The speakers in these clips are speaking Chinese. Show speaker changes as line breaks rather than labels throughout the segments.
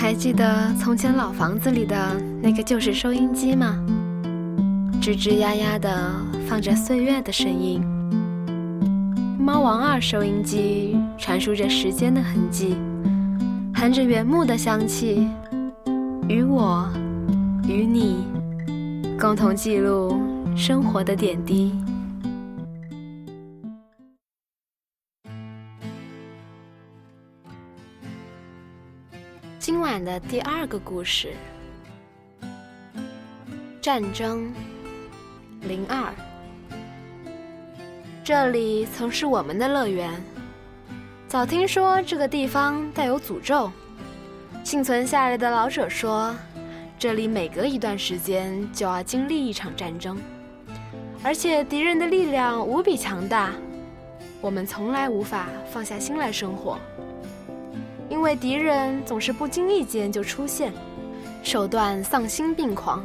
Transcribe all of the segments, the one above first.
还记得从前老房子里的那个旧式收音机吗？吱吱呀呀的放着岁月的声音。猫王二收音机传输着时间的痕迹，含着原木的香气，与我，与你，共同记录生活的点滴。今晚的第二个故事：战争零二。这里曾是我们的乐园，早听说这个地方带有诅咒。幸存下来的老者说，这里每隔一段时间就要经历一场战争，而且敌人的力量无比强大，我们从来无法放下心来生活。因为敌人总是不经意间就出现，手段丧心病狂。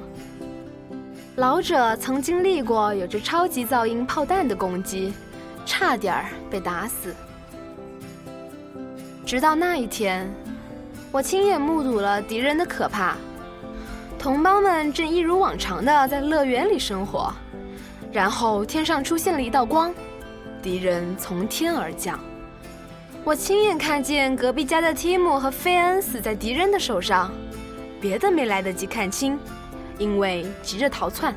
老者曾经历过有着超级噪音炮弹的攻击，差点儿被打死。直到那一天，我亲眼目睹了敌人的可怕。同胞们正一如往常的在乐园里生活，然后天上出现了一道光，敌人从天而降。我亲眼看见隔壁家的提姆和菲恩死在敌人的手上，别的没来得及看清，因为急着逃窜。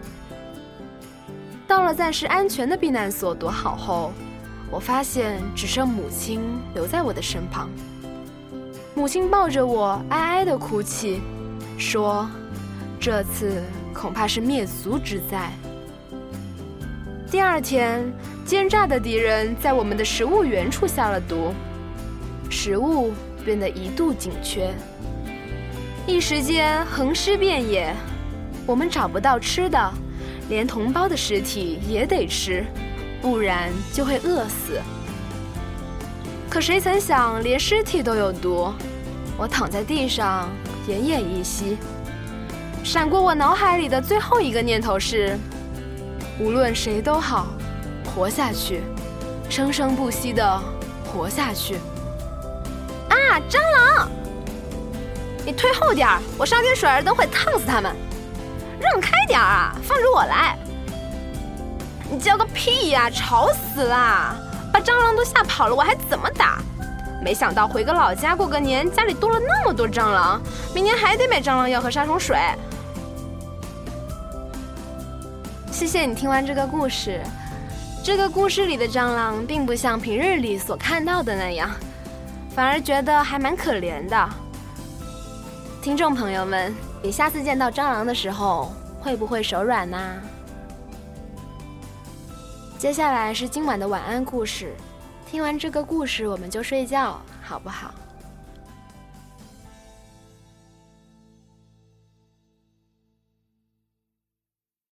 到了暂时安全的避难所躲好后，我发现只剩母亲留在我的身旁。母亲抱着我哀哀的哭泣，说：“这次恐怕是灭族之灾。”第二天，奸诈的敌人在我们的食物源处下了毒。食物变得一度紧缺，一时间横尸遍野，我们找不到吃的，连同胞的尸体也得吃，不然就会饿死。可谁曾想，连尸体都有毒，我躺在地上奄奄一息。闪过我脑海里的最后一个念头是：无论谁都好，活下去，生生不息的活下去。啊！蟑螂！你退后点儿，我烧点水儿灯会烫死他们。让开点儿啊，放着我来。你叫个屁呀！吵死啦！把蟑螂都吓跑了，我还怎么打？没想到回个老家过个年，家里多了那么多蟑螂，明年还得买蟑螂药和杀虫水。谢谢你听完这个故事。这个故事里的蟑螂并不像平日里所看到的那样。反而觉得还蛮可怜的。听众朋友们，你下次见到蟑螂的时候会不会手软呢？接下来是今晚的晚安故事，听完这个故事我们就睡觉，好不好？